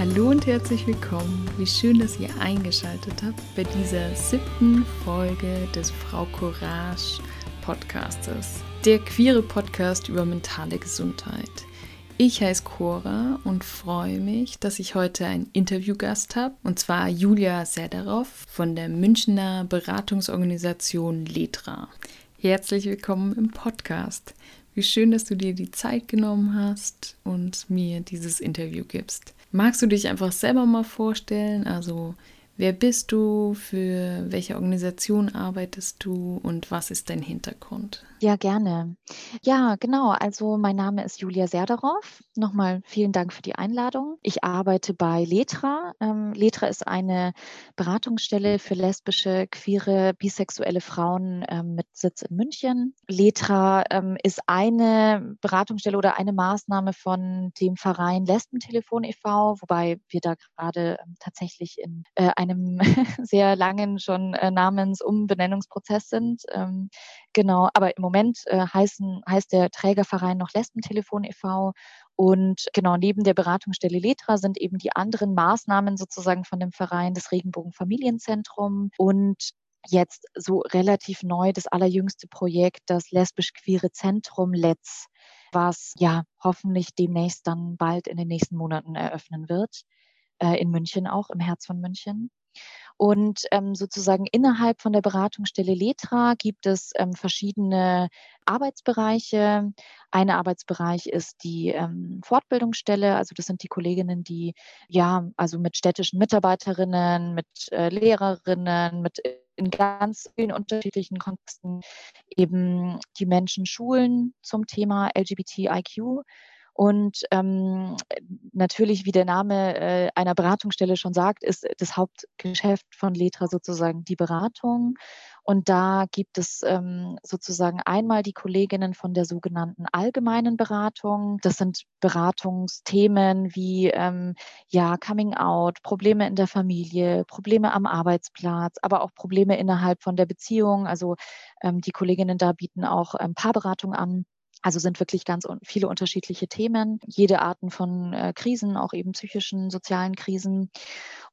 Hallo und herzlich willkommen. Wie schön, dass ihr eingeschaltet habt bei dieser siebten Folge des Frau Courage Podcastes. Der queere Podcast über mentale Gesundheit. Ich heiße Cora und freue mich, dass ich heute einen Interviewgast habe, und zwar Julia Sederoff von der Münchner Beratungsorganisation Letra. Herzlich willkommen im Podcast. Wie schön, dass du dir die Zeit genommen hast und mir dieses Interview gibst. Magst du dich einfach selber mal vorstellen? Also, wer bist du? Für welche Organisation arbeitest du? Und was ist dein Hintergrund? Ja, gerne. Ja, genau. Also mein Name ist Julia Serdarow. Nochmal vielen Dank für die Einladung. Ich arbeite bei Letra. Ähm, Letra ist eine Beratungsstelle für lesbische, queere, bisexuelle Frauen ähm, mit Sitz in München. Letra ähm, ist eine Beratungsstelle oder eine Maßnahme von dem Verein Lesbentelefon e.V., wobei wir da gerade ähm, tatsächlich in äh, einem sehr langen schon äh, Namensumbenennungsprozess sind. Genau, aber im Moment äh, heißen, heißt der Trägerverein noch Lesbentelefon e.V. Und genau neben der Beratungsstelle Letra sind eben die anderen Maßnahmen sozusagen von dem Verein das Regenbogen-Familienzentrum und jetzt so relativ neu das allerjüngste Projekt, das lesbisch-queere Zentrum Letz, was ja hoffentlich demnächst dann bald in den nächsten Monaten eröffnen wird, äh, in München auch, im Herz von München. Und ähm, sozusagen innerhalb von der Beratungsstelle Letra gibt es ähm, verschiedene Arbeitsbereiche. Ein Arbeitsbereich ist die ähm, Fortbildungsstelle. Also das sind die Kolleginnen, die ja, also mit städtischen Mitarbeiterinnen, mit äh, Lehrerinnen, mit in ganz vielen unterschiedlichen Kontexten eben die Menschen schulen zum Thema LGBTIQ. Und ähm, natürlich, wie der Name äh, einer Beratungsstelle schon sagt, ist das Hauptgeschäft von Letra sozusagen die Beratung. Und da gibt es ähm, sozusagen einmal die Kolleginnen von der sogenannten allgemeinen Beratung. Das sind Beratungsthemen wie ähm, ja Coming Out, Probleme in der Familie, Probleme am Arbeitsplatz, aber auch Probleme innerhalb von der Beziehung. Also ähm, die Kolleginnen da bieten auch ähm, Paarberatung an. Also sind wirklich ganz viele unterschiedliche Themen, jede Arten von äh, Krisen, auch eben psychischen, sozialen Krisen.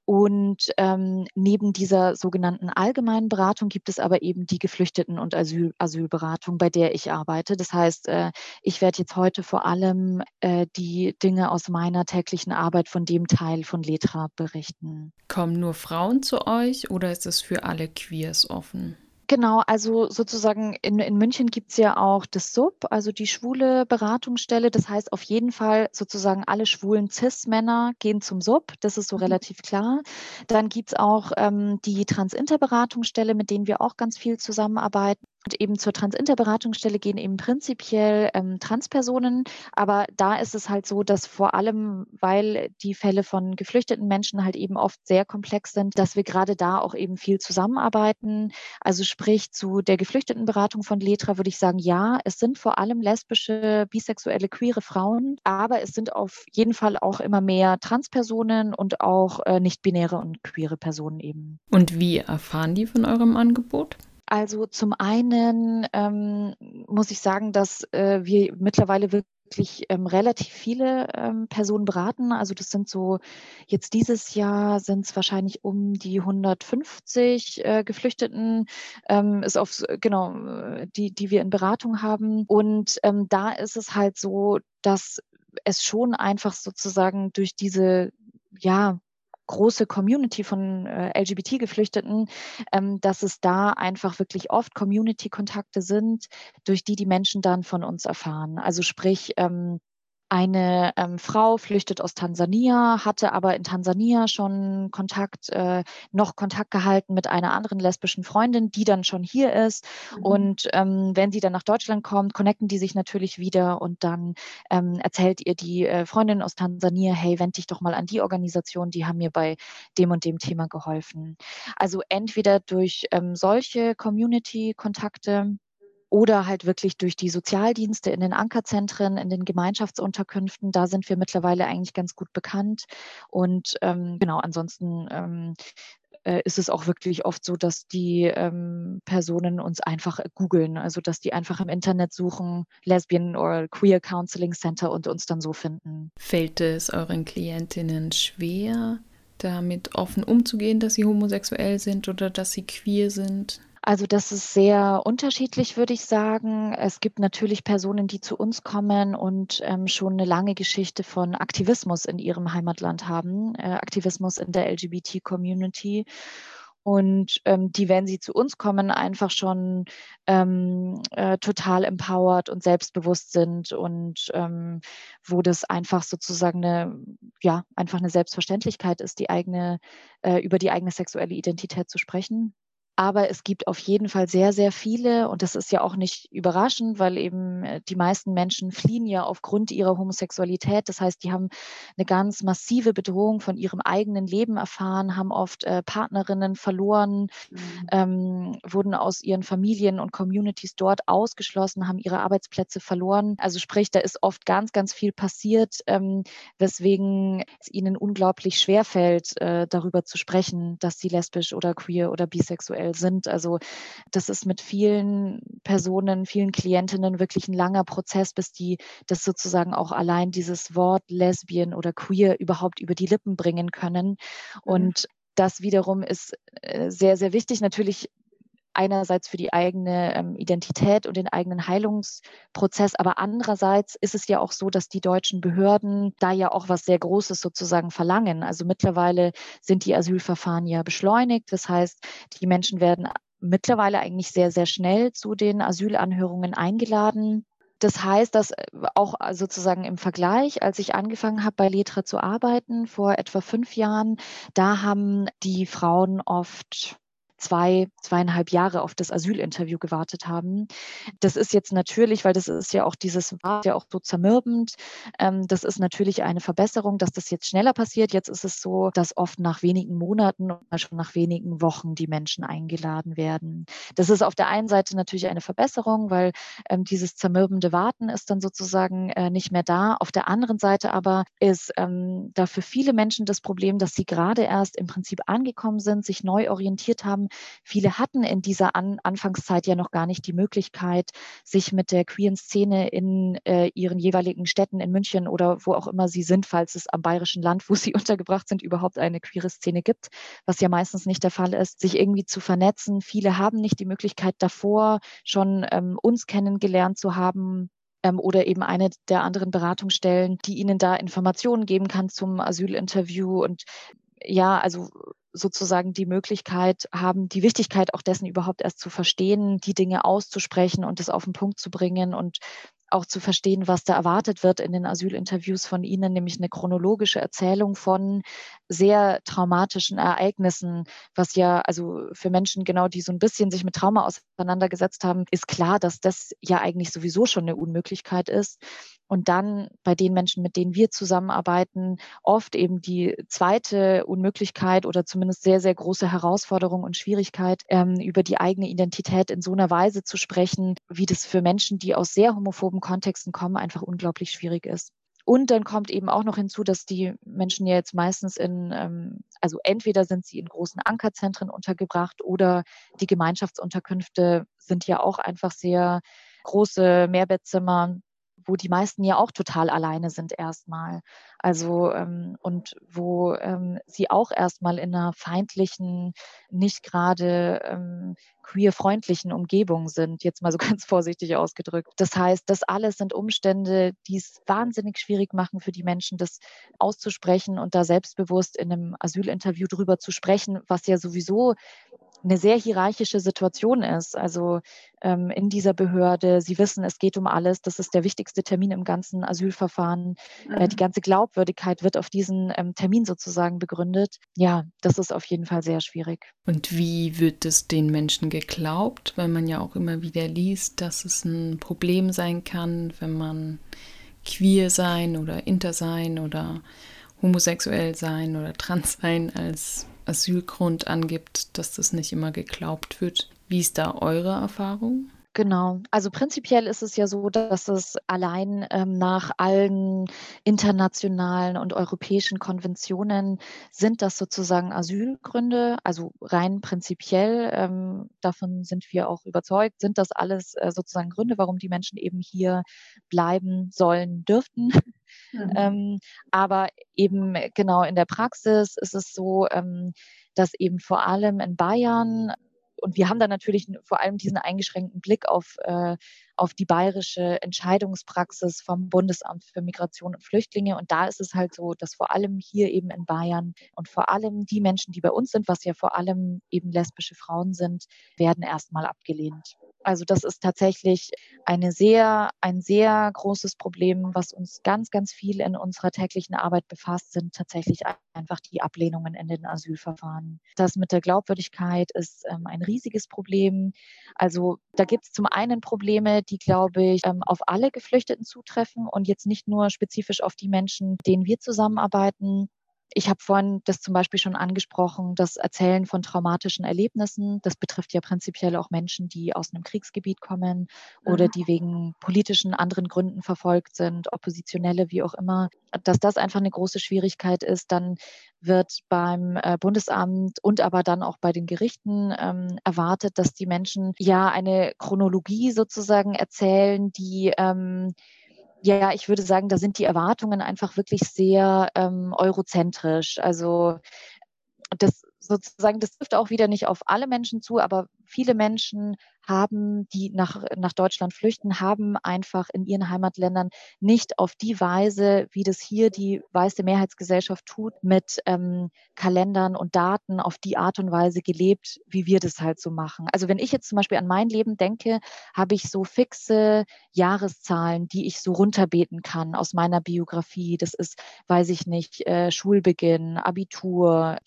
Und ähm, neben dieser sogenannten allgemeinen Beratung gibt es aber eben die Geflüchteten- und Asyl Asylberatung, bei der ich arbeite. Das heißt, äh, ich werde jetzt heute vor allem äh, die Dinge aus meiner täglichen Arbeit von dem Teil von Letra berichten. Kommen nur Frauen zu euch oder ist es für alle Queers offen? Genau, also sozusagen in, in München gibt es ja auch das SUB, also die schwule Beratungsstelle. Das heißt auf jeden Fall sozusagen alle schwulen CIS-Männer gehen zum SUB. Das ist so mhm. relativ klar. Dann gibt es auch ähm, die Trans-Inter-Beratungsstelle, mit denen wir auch ganz viel zusammenarbeiten. Und eben zur Trans-Inter-Beratungsstelle gehen eben prinzipiell ähm, Transpersonen. Aber da ist es halt so, dass vor allem, weil die Fälle von geflüchteten Menschen halt eben oft sehr komplex sind, dass wir gerade da auch eben viel zusammenarbeiten. Also sprich zu der geflüchteten Beratung von Letra würde ich sagen, ja, es sind vor allem lesbische, bisexuelle, queere Frauen, aber es sind auf jeden Fall auch immer mehr Transpersonen und auch äh, nicht-binäre und queere Personen eben. Und wie erfahren die von eurem Angebot? Also zum einen ähm, muss ich sagen, dass äh, wir mittlerweile wirklich ähm, relativ viele ähm, Personen beraten. Also das sind so, jetzt dieses Jahr sind es wahrscheinlich um die 150 äh, Geflüchteten, ähm, ist auf, genau, äh, die, die wir in Beratung haben. Und ähm, da ist es halt so, dass es schon einfach sozusagen durch diese ja, große Community von äh, LGBT-Geflüchteten, ähm, dass es da einfach wirklich oft Community-Kontakte sind, durch die die Menschen dann von uns erfahren. Also sprich, ähm, eine ähm, Frau flüchtet aus Tansania, hatte aber in Tansania schon Kontakt, äh, noch Kontakt gehalten mit einer anderen lesbischen Freundin, die dann schon hier ist. Mhm. Und ähm, wenn sie dann nach Deutschland kommt, connecten die sich natürlich wieder und dann ähm, erzählt ihr die äh, Freundin aus Tansania, hey, wend dich doch mal an die Organisation, die haben mir bei dem und dem Thema geholfen. Also entweder durch ähm, solche Community-Kontakte, oder halt wirklich durch die Sozialdienste in den Ankerzentren, in den Gemeinschaftsunterkünften. Da sind wir mittlerweile eigentlich ganz gut bekannt. Und ähm, genau, ansonsten ähm, äh, ist es auch wirklich oft so, dass die ähm, Personen uns einfach googeln, also dass die einfach im Internet suchen, Lesbian oder Queer Counseling Center und uns dann so finden. Fällt es euren Klientinnen schwer, damit offen umzugehen, dass sie homosexuell sind oder dass sie queer sind? Also das ist sehr unterschiedlich, würde ich sagen. Es gibt natürlich Personen, die zu uns kommen und ähm, schon eine lange Geschichte von Aktivismus in ihrem Heimatland haben, äh, Aktivismus in der LGBT-Community. Und ähm, die, wenn sie zu uns kommen, einfach schon ähm, äh, total empowered und selbstbewusst sind und ähm, wo das einfach sozusagen eine, ja, einfach eine Selbstverständlichkeit ist, die eigene, äh, über die eigene sexuelle Identität zu sprechen. Aber es gibt auf jeden Fall sehr, sehr viele, und das ist ja auch nicht überraschend, weil eben äh, die meisten Menschen fliehen ja aufgrund ihrer Homosexualität. Das heißt, die haben eine ganz massive Bedrohung von ihrem eigenen Leben erfahren, haben oft äh, Partnerinnen verloren, mhm. ähm, wurden aus ihren Familien und Communities dort ausgeschlossen, haben ihre Arbeitsplätze verloren. Also sprich, da ist oft ganz, ganz viel passiert, ähm, weswegen es ihnen unglaublich schwer fällt, äh, darüber zu sprechen, dass sie lesbisch oder queer oder bisexuell aktuell sind. Also das ist mit vielen Personen, vielen Klientinnen wirklich ein langer Prozess, bis die das sozusagen auch allein dieses Wort Lesbian oder Queer überhaupt über die Lippen bringen können. Mhm. Und das wiederum ist äh, sehr, sehr wichtig. Natürlich einerseits für die eigene ähm, Identität und den eigenen Heilungsprozess, aber andererseits ist es ja auch so, dass die deutschen Behörden da ja auch was sehr Großes sozusagen verlangen. Also mittlerweile sind die Asylverfahren ja beschleunigt. Das heißt, die Menschen werden mittlerweile eigentlich sehr, sehr schnell zu den Asylanhörungen eingeladen. Das heißt, dass äh, auch sozusagen im Vergleich, als ich angefangen habe, bei Letra zu arbeiten, vor etwa fünf Jahren, da haben die Frauen oft zwei, zweieinhalb Jahre auf das Asylinterview gewartet haben. Das ist jetzt natürlich, weil das ist ja auch dieses, war ja auch so zermürbend. Ähm, das ist natürlich eine Verbesserung, dass das jetzt schneller passiert. Jetzt ist es so, dass oft nach wenigen Monaten oder schon nach wenigen Wochen die Menschen eingeladen werden. Das ist auf der einen Seite natürlich eine Verbesserung, weil ähm, dieses zermürbende Warten ist dann sozusagen äh, nicht mehr da. Auf der anderen Seite aber ist ähm, da für viele Menschen das Problem, dass sie gerade erst im Prinzip angekommen sind, sich neu orientiert haben, Viele hatten in dieser An Anfangszeit ja noch gar nicht die Möglichkeit, sich mit der queeren Szene in äh, ihren jeweiligen Städten in München oder wo auch immer sie sind, falls es am bayerischen Land, wo sie untergebracht sind, überhaupt eine queere Szene gibt, was ja meistens nicht der Fall ist, sich irgendwie zu vernetzen. Viele haben nicht die Möglichkeit davor, schon ähm, uns kennengelernt zu haben, ähm, oder eben eine der anderen Beratungsstellen, die Ihnen da Informationen geben kann zum Asylinterview. Und ja, also sozusagen die Möglichkeit haben, die Wichtigkeit auch dessen überhaupt erst zu verstehen, die Dinge auszusprechen und es auf den Punkt zu bringen und auch zu verstehen, was da erwartet wird in den Asylinterviews von Ihnen, nämlich eine chronologische Erzählung von sehr traumatischen Ereignissen, was ja, also für Menschen genau, die so ein bisschen sich mit Trauma auseinandergesetzt haben, ist klar, dass das ja eigentlich sowieso schon eine Unmöglichkeit ist. Und dann bei den Menschen, mit denen wir zusammenarbeiten, oft eben die zweite Unmöglichkeit oder zumindest sehr, sehr große Herausforderung und Schwierigkeit, ähm, über die eigene Identität in so einer Weise zu sprechen, wie das für Menschen, die aus sehr homophoben Kontexten kommen, einfach unglaublich schwierig ist. Und dann kommt eben auch noch hinzu, dass die Menschen ja jetzt meistens in, ähm, also entweder sind sie in großen Ankerzentren untergebracht oder die Gemeinschaftsunterkünfte sind ja auch einfach sehr große Mehrbettzimmer, wo die meisten ja auch total alleine sind erstmal. Also ähm, und wo ähm, sie auch erstmal in einer feindlichen, nicht gerade ähm, queer-freundlichen Umgebung sind, jetzt mal so ganz vorsichtig ausgedrückt. Das heißt, das alles sind Umstände, die es wahnsinnig schwierig machen für die Menschen, das auszusprechen und da selbstbewusst in einem Asylinterview drüber zu sprechen, was ja sowieso eine sehr hierarchische Situation ist. Also ähm, in dieser Behörde, sie wissen, es geht um alles. Das ist der wichtigste Termin im ganzen Asylverfahren. Mhm. Äh, die mhm. ganze Glaubwürdigkeit wird auf diesen ähm, Termin sozusagen begründet. Ja, das ist auf jeden Fall sehr schwierig. Und wie wird es den Menschen geglaubt, weil man ja auch immer wieder liest, dass es ein Problem sein kann, wenn man queer sein oder inter sein oder homosexuell sein oder trans sein als Asylgrund angibt, dass das nicht immer geglaubt wird. Wie ist da eure Erfahrung? Genau. Also prinzipiell ist es ja so, dass es allein ähm, nach allen internationalen und europäischen Konventionen sind das sozusagen Asylgründe. Also rein prinzipiell, ähm, davon sind wir auch überzeugt, sind das alles äh, sozusagen Gründe, warum die Menschen eben hier bleiben sollen dürften. Mhm. ähm, aber eben genau in der Praxis ist es so, ähm, dass eben vor allem in Bayern und wir haben dann natürlich vor allem diesen eingeschränkten Blick auf, äh, auf die bayerische Entscheidungspraxis vom Bundesamt für Migration und Flüchtlinge. Und da ist es halt so, dass vor allem hier eben in Bayern und vor allem die Menschen, die bei uns sind, was ja vor allem eben lesbische Frauen sind, werden erstmal abgelehnt. Also das ist tatsächlich eine sehr, ein sehr großes Problem, was uns ganz, ganz viel in unserer täglichen Arbeit befasst, sind tatsächlich einfach die Ablehnungen in den Asylverfahren. Das mit der Glaubwürdigkeit ist ähm, ein riesiges Problem. Also da gibt es zum einen Probleme, die, glaube ich, ähm, auf alle Geflüchteten zutreffen und jetzt nicht nur spezifisch auf die Menschen, denen wir zusammenarbeiten, ich habe vorhin das zum Beispiel schon angesprochen, das Erzählen von traumatischen Erlebnissen. Das betrifft ja prinzipiell auch Menschen, die aus einem Kriegsgebiet kommen oder mhm. die wegen politischen anderen Gründen verfolgt sind, Oppositionelle, wie auch immer. Dass das einfach eine große Schwierigkeit ist, dann wird beim äh, Bundesamt und aber dann auch bei den Gerichten ähm, erwartet, dass die Menschen ja eine Chronologie sozusagen erzählen, die ähm, ja, ich würde sagen, da sind die Erwartungen einfach wirklich sehr ähm, eurozentrisch. Also das sozusagen, das trifft auch wieder nicht auf alle Menschen zu, aber viele Menschen haben, die nach, nach Deutschland flüchten, haben einfach in ihren Heimatländern nicht auf die Weise, wie das hier die weiße Mehrheitsgesellschaft tut, mit ähm, Kalendern und Daten auf die Art und Weise gelebt, wie wir das halt so machen. Also wenn ich jetzt zum Beispiel an mein Leben denke, habe ich so fixe Jahreszahlen, die ich so runterbeten kann aus meiner Biografie. Das ist, weiß ich nicht, äh, Schulbeginn, Abitur,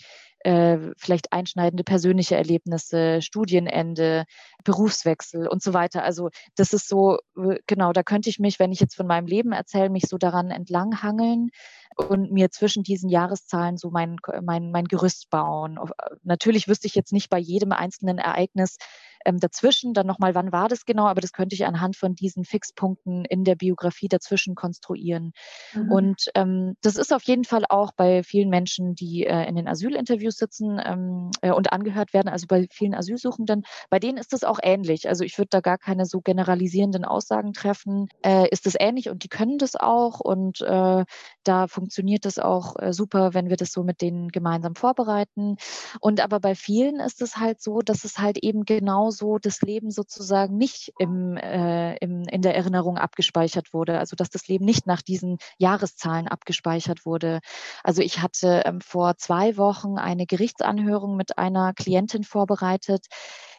äh, vielleicht einschneidende persönliche Erlebnisse, Studienende, Berufswechsel und so weiter. Also das ist so, äh, genau, da könnte ich mich, wenn ich jetzt von meinem Leben erzähle, mich so daran entlanghangeln und mir zwischen diesen Jahreszahlen so mein, mein, mein Gerüst bauen. Natürlich wüsste ich jetzt nicht bei jedem einzelnen Ereignis, ähm, dazwischen dann nochmal, wann war das genau, aber das könnte ich anhand von diesen Fixpunkten in der Biografie dazwischen konstruieren. Mhm. Und ähm, das ist auf jeden Fall auch bei vielen Menschen, die äh, in den Asylinterviews sitzen ähm, äh, und angehört werden, also bei vielen Asylsuchenden, bei denen ist das auch ähnlich. Also ich würde da gar keine so generalisierenden Aussagen treffen. Äh, ist das ähnlich und die können das auch und äh, da funktioniert das auch äh, super, wenn wir das so mit denen gemeinsam vorbereiten. Und aber bei vielen ist es halt so, dass es halt eben genau so das Leben sozusagen nicht im, äh, im, in der Erinnerung abgespeichert wurde. Also dass das Leben nicht nach diesen Jahreszahlen abgespeichert wurde. Also ich hatte ähm, vor zwei Wochen eine Gerichtsanhörung mit einer Klientin vorbereitet,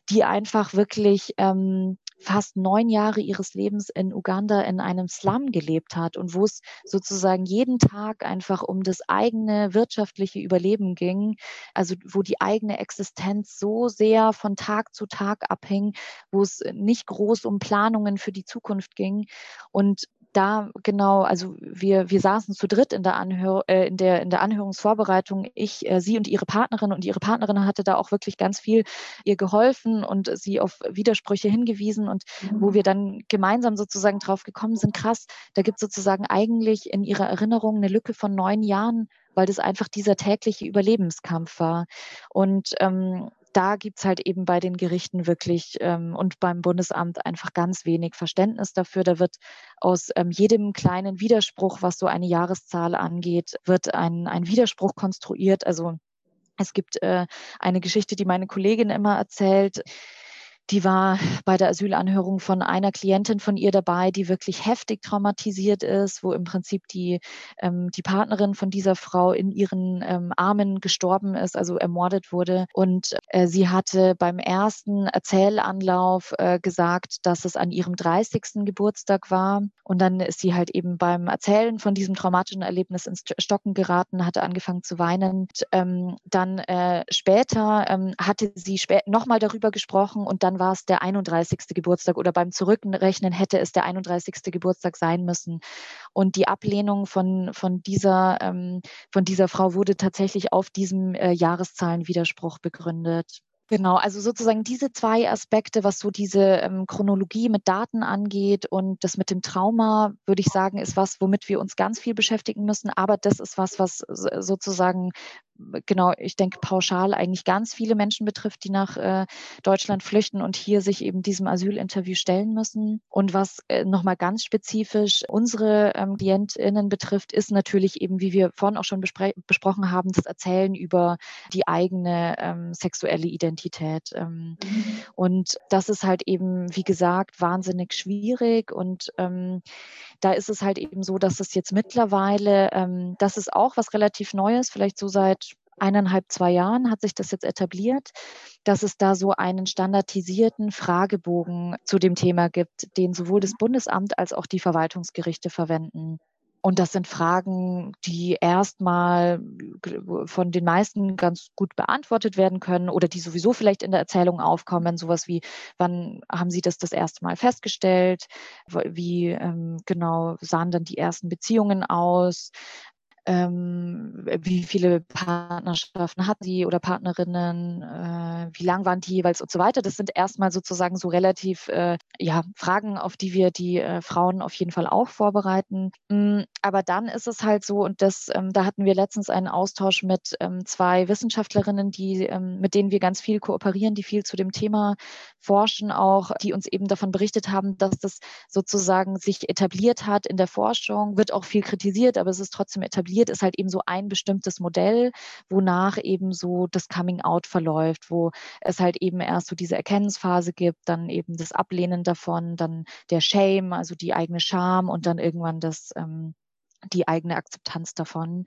die einfach wirklich ähm, fast neun Jahre ihres Lebens in Uganda in einem Slum gelebt hat und wo es sozusagen jeden Tag einfach um das eigene wirtschaftliche Überleben ging, also wo die eigene Existenz so sehr von Tag zu Tag abhing, wo es nicht groß um Planungen für die Zukunft ging. Und da genau, also wir, wir saßen zu dritt in der, Anhör, äh, in der, in der Anhörungsvorbereitung, ich, äh, sie und ihre Partnerin und ihre Partnerin hatte da auch wirklich ganz viel ihr geholfen und sie auf Widersprüche hingewiesen und mhm. wo wir dann gemeinsam sozusagen drauf gekommen sind, krass, da gibt es sozusagen eigentlich in ihrer Erinnerung eine Lücke von neun Jahren, weil das einfach dieser tägliche Überlebenskampf war. Und ähm, da gibt es halt eben bei den Gerichten wirklich ähm, und beim Bundesamt einfach ganz wenig Verständnis dafür. Da wird aus ähm, jedem kleinen Widerspruch, was so eine Jahreszahl angeht, wird ein, ein Widerspruch konstruiert. Also es gibt äh, eine Geschichte, die meine Kollegin immer erzählt die war bei der Asylanhörung von einer Klientin von ihr dabei, die wirklich heftig traumatisiert ist, wo im Prinzip die, ähm, die Partnerin von dieser Frau in ihren ähm, Armen gestorben ist, also ermordet wurde. Und äh, sie hatte beim ersten Erzählanlauf äh, gesagt, dass es an ihrem 30. Geburtstag war. Und dann ist sie halt eben beim Erzählen von diesem traumatischen Erlebnis ins Stocken geraten, hatte angefangen zu weinen. Und, ähm, dann äh, später ähm, hatte sie spä nochmal darüber gesprochen und dann war es der 31. Geburtstag oder beim Zurückrechnen hätte es der 31. Geburtstag sein müssen. Und die Ablehnung von, von, dieser, ähm, von dieser Frau wurde tatsächlich auf diesem äh, Jahreszahlenwiderspruch begründet. Genau, also sozusagen diese zwei Aspekte, was so diese ähm, Chronologie mit Daten angeht und das mit dem Trauma, würde ich sagen, ist was, womit wir uns ganz viel beschäftigen müssen. Aber das ist was, was sozusagen genau, ich denke, pauschal eigentlich ganz viele Menschen betrifft, die nach äh, Deutschland flüchten und hier sich eben diesem Asylinterview stellen müssen. Und was äh, nochmal ganz spezifisch unsere ähm, KlientInnen betrifft, ist natürlich eben, wie wir vorhin auch schon besprochen haben, das Erzählen über die eigene ähm, sexuelle Identität. Ähm, mhm. Und das ist halt eben, wie gesagt, wahnsinnig schwierig. Und ähm, da ist es halt eben so, dass es jetzt mittlerweile, ähm, das ist auch was relativ Neues, vielleicht so seit eineinhalb, zwei Jahren hat sich das jetzt etabliert, dass es da so einen standardisierten Fragebogen zu dem Thema gibt, den sowohl das Bundesamt als auch die Verwaltungsgerichte verwenden. Und das sind Fragen, die erstmal von den meisten ganz gut beantwortet werden können oder die sowieso vielleicht in der Erzählung aufkommen. Sowas wie, wann haben Sie das das erste Mal festgestellt? Wie ähm, genau sahen dann die ersten Beziehungen aus? Ähm, wie viele Partnerschaften hatten sie oder Partnerinnen, äh, wie lang waren die jeweils und so weiter. Das sind erstmal sozusagen so relativ äh, ja, Fragen, auf die wir die äh, Frauen auf jeden Fall auch vorbereiten. Mm, aber dann ist es halt so, und das, ähm, da hatten wir letztens einen Austausch mit ähm, zwei Wissenschaftlerinnen, die, ähm, mit denen wir ganz viel kooperieren, die viel zu dem Thema forschen, auch die uns eben davon berichtet haben, dass das sozusagen sich etabliert hat in der Forschung, wird auch viel kritisiert, aber es ist trotzdem etabliert etabliert, ist halt eben so ein bestimmtes Modell, wonach eben so das Coming Out verläuft, wo es halt eben erst so diese Erkennungsphase gibt, dann eben das Ablehnen davon, dann der Shame, also die eigene Scham und dann irgendwann das ähm, die eigene Akzeptanz davon.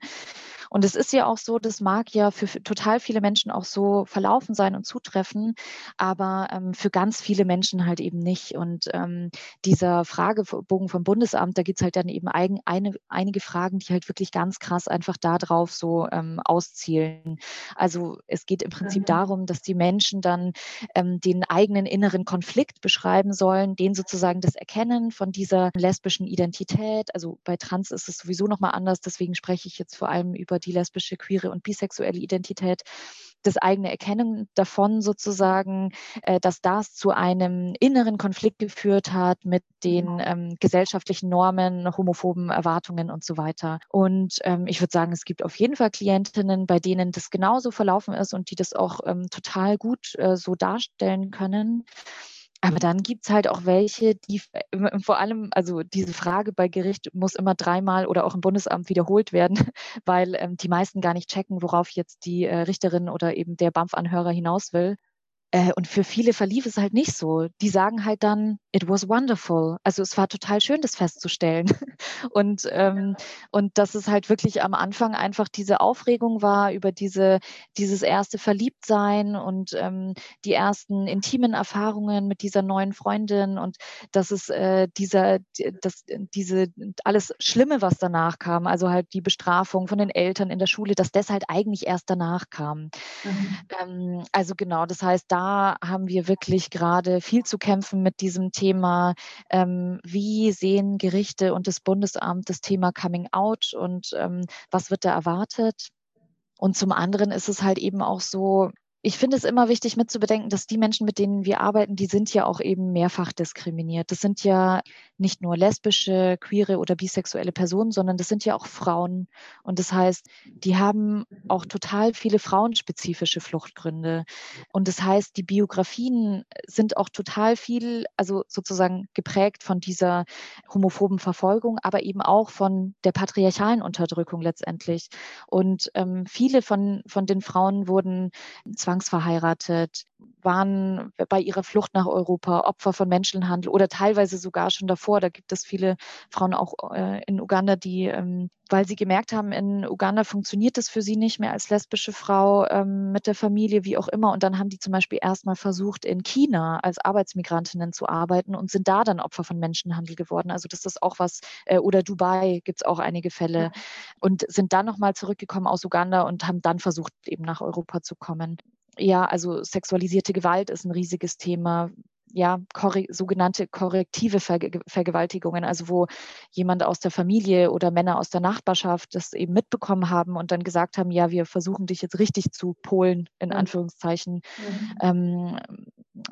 Und es ist ja auch so, das mag ja für, für total viele Menschen auch so verlaufen sein und zutreffen, aber ähm, für ganz viele Menschen halt eben nicht. Und ähm, dieser Fragebogen vom Bundesamt, da gibt es halt dann eben eigen, eine, einige Fragen, die halt wirklich ganz krass einfach darauf so ähm, auszielen. Also es geht im Prinzip mhm. darum, dass die Menschen dann ähm, den eigenen inneren Konflikt beschreiben sollen, den sozusagen das Erkennen von dieser lesbischen Identität. Also bei Trans ist es sowieso nochmal anders, deswegen spreche ich jetzt vor allem über die lesbische, queere und bisexuelle Identität, das eigene Erkennen davon sozusagen, äh, dass das zu einem inneren Konflikt geführt hat mit den genau. ähm, gesellschaftlichen Normen, homophoben Erwartungen und so weiter. Und ähm, ich würde sagen, es gibt auf jeden Fall Klientinnen, bei denen das genauso verlaufen ist und die das auch ähm, total gut äh, so darstellen können. Aber dann gibt es halt auch welche, die vor allem, also diese Frage bei Gericht muss immer dreimal oder auch im Bundesamt wiederholt werden, weil ähm, die meisten gar nicht checken, worauf jetzt die äh, Richterin oder eben der BAMF-Anhörer hinaus will. Äh, und für viele verlief es halt nicht so. Die sagen halt dann, it was wonderful. Also es war total schön, das festzustellen. Und, ähm, und dass es halt wirklich am Anfang einfach diese Aufregung war über diese, dieses erste Verliebtsein und ähm, die ersten intimen Erfahrungen mit dieser neuen Freundin und dass es äh, dieser, das, diese alles Schlimme, was danach kam, also halt die Bestrafung von den Eltern in der Schule, dass das halt eigentlich erst danach kam. Mhm. Ähm, also genau, das heißt, da haben wir wirklich gerade viel zu kämpfen mit diesem Thema. Ähm, wie sehen Gerichte und das Bundesamt das Thema Coming Out und ähm, was wird da erwartet? Und zum anderen ist es halt eben auch so, ich finde es immer wichtig mitzubedenken, dass die Menschen, mit denen wir arbeiten, die sind ja auch eben mehrfach diskriminiert. Das sind ja nicht nur lesbische, queere oder bisexuelle Personen, sondern das sind ja auch Frauen. Und das heißt, die haben auch total viele frauenspezifische Fluchtgründe. Und das heißt, die Biografien sind auch total viel, also sozusagen geprägt von dieser homophoben Verfolgung, aber eben auch von der patriarchalen Unterdrückung letztendlich. Und ähm, viele von, von den Frauen wurden zwar zwangsverheiratet, waren bei ihrer Flucht nach Europa Opfer von Menschenhandel oder teilweise sogar schon davor. Da gibt es viele Frauen auch äh, in Uganda, die, ähm, weil sie gemerkt haben, in Uganda funktioniert es für sie nicht mehr als lesbische Frau ähm, mit der Familie, wie auch immer. Und dann haben die zum Beispiel erstmal versucht, in China als Arbeitsmigrantinnen zu arbeiten und sind da dann Opfer von Menschenhandel geworden. Also das ist auch was, äh, oder Dubai gibt es auch einige Fälle und sind dann nochmal zurückgekommen aus Uganda und haben dann versucht, eben nach Europa zu kommen ja, also sexualisierte Gewalt ist ein riesiges Thema. ja, korre sogenannte korrektive Verge Vergewaltigungen, also wo jemand aus der Familie oder Männer aus der Nachbarschaft das eben mitbekommen haben und dann gesagt haben, ja, wir versuchen dich jetzt richtig zu polen, in mhm. Anführungszeichen. Mhm. Ähm,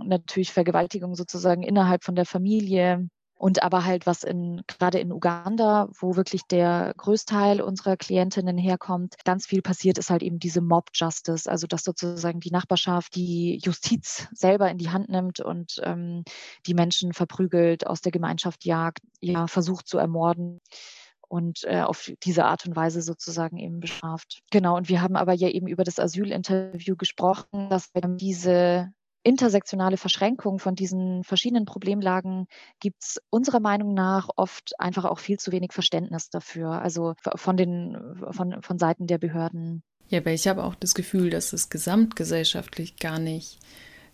natürlich Vergewaltigung sozusagen innerhalb von der Familie, und aber halt, was in, gerade in Uganda, wo wirklich der Größteil unserer Klientinnen herkommt, ganz viel passiert, ist halt eben diese Mob Justice, also dass sozusagen die Nachbarschaft die Justiz selber in die Hand nimmt und ähm, die Menschen verprügelt, aus der Gemeinschaft jagt, ja, versucht zu ermorden und äh, auf diese Art und Weise sozusagen eben bestraft. Genau, und wir haben aber ja eben über das Asylinterview gesprochen, dass diese intersektionale Verschränkung von diesen verschiedenen Problemlagen gibt es unserer Meinung nach oft einfach auch viel zu wenig Verständnis dafür, also von den von, von Seiten der Behörden. Ja, aber ich habe auch das Gefühl, dass es gesamtgesellschaftlich gar nicht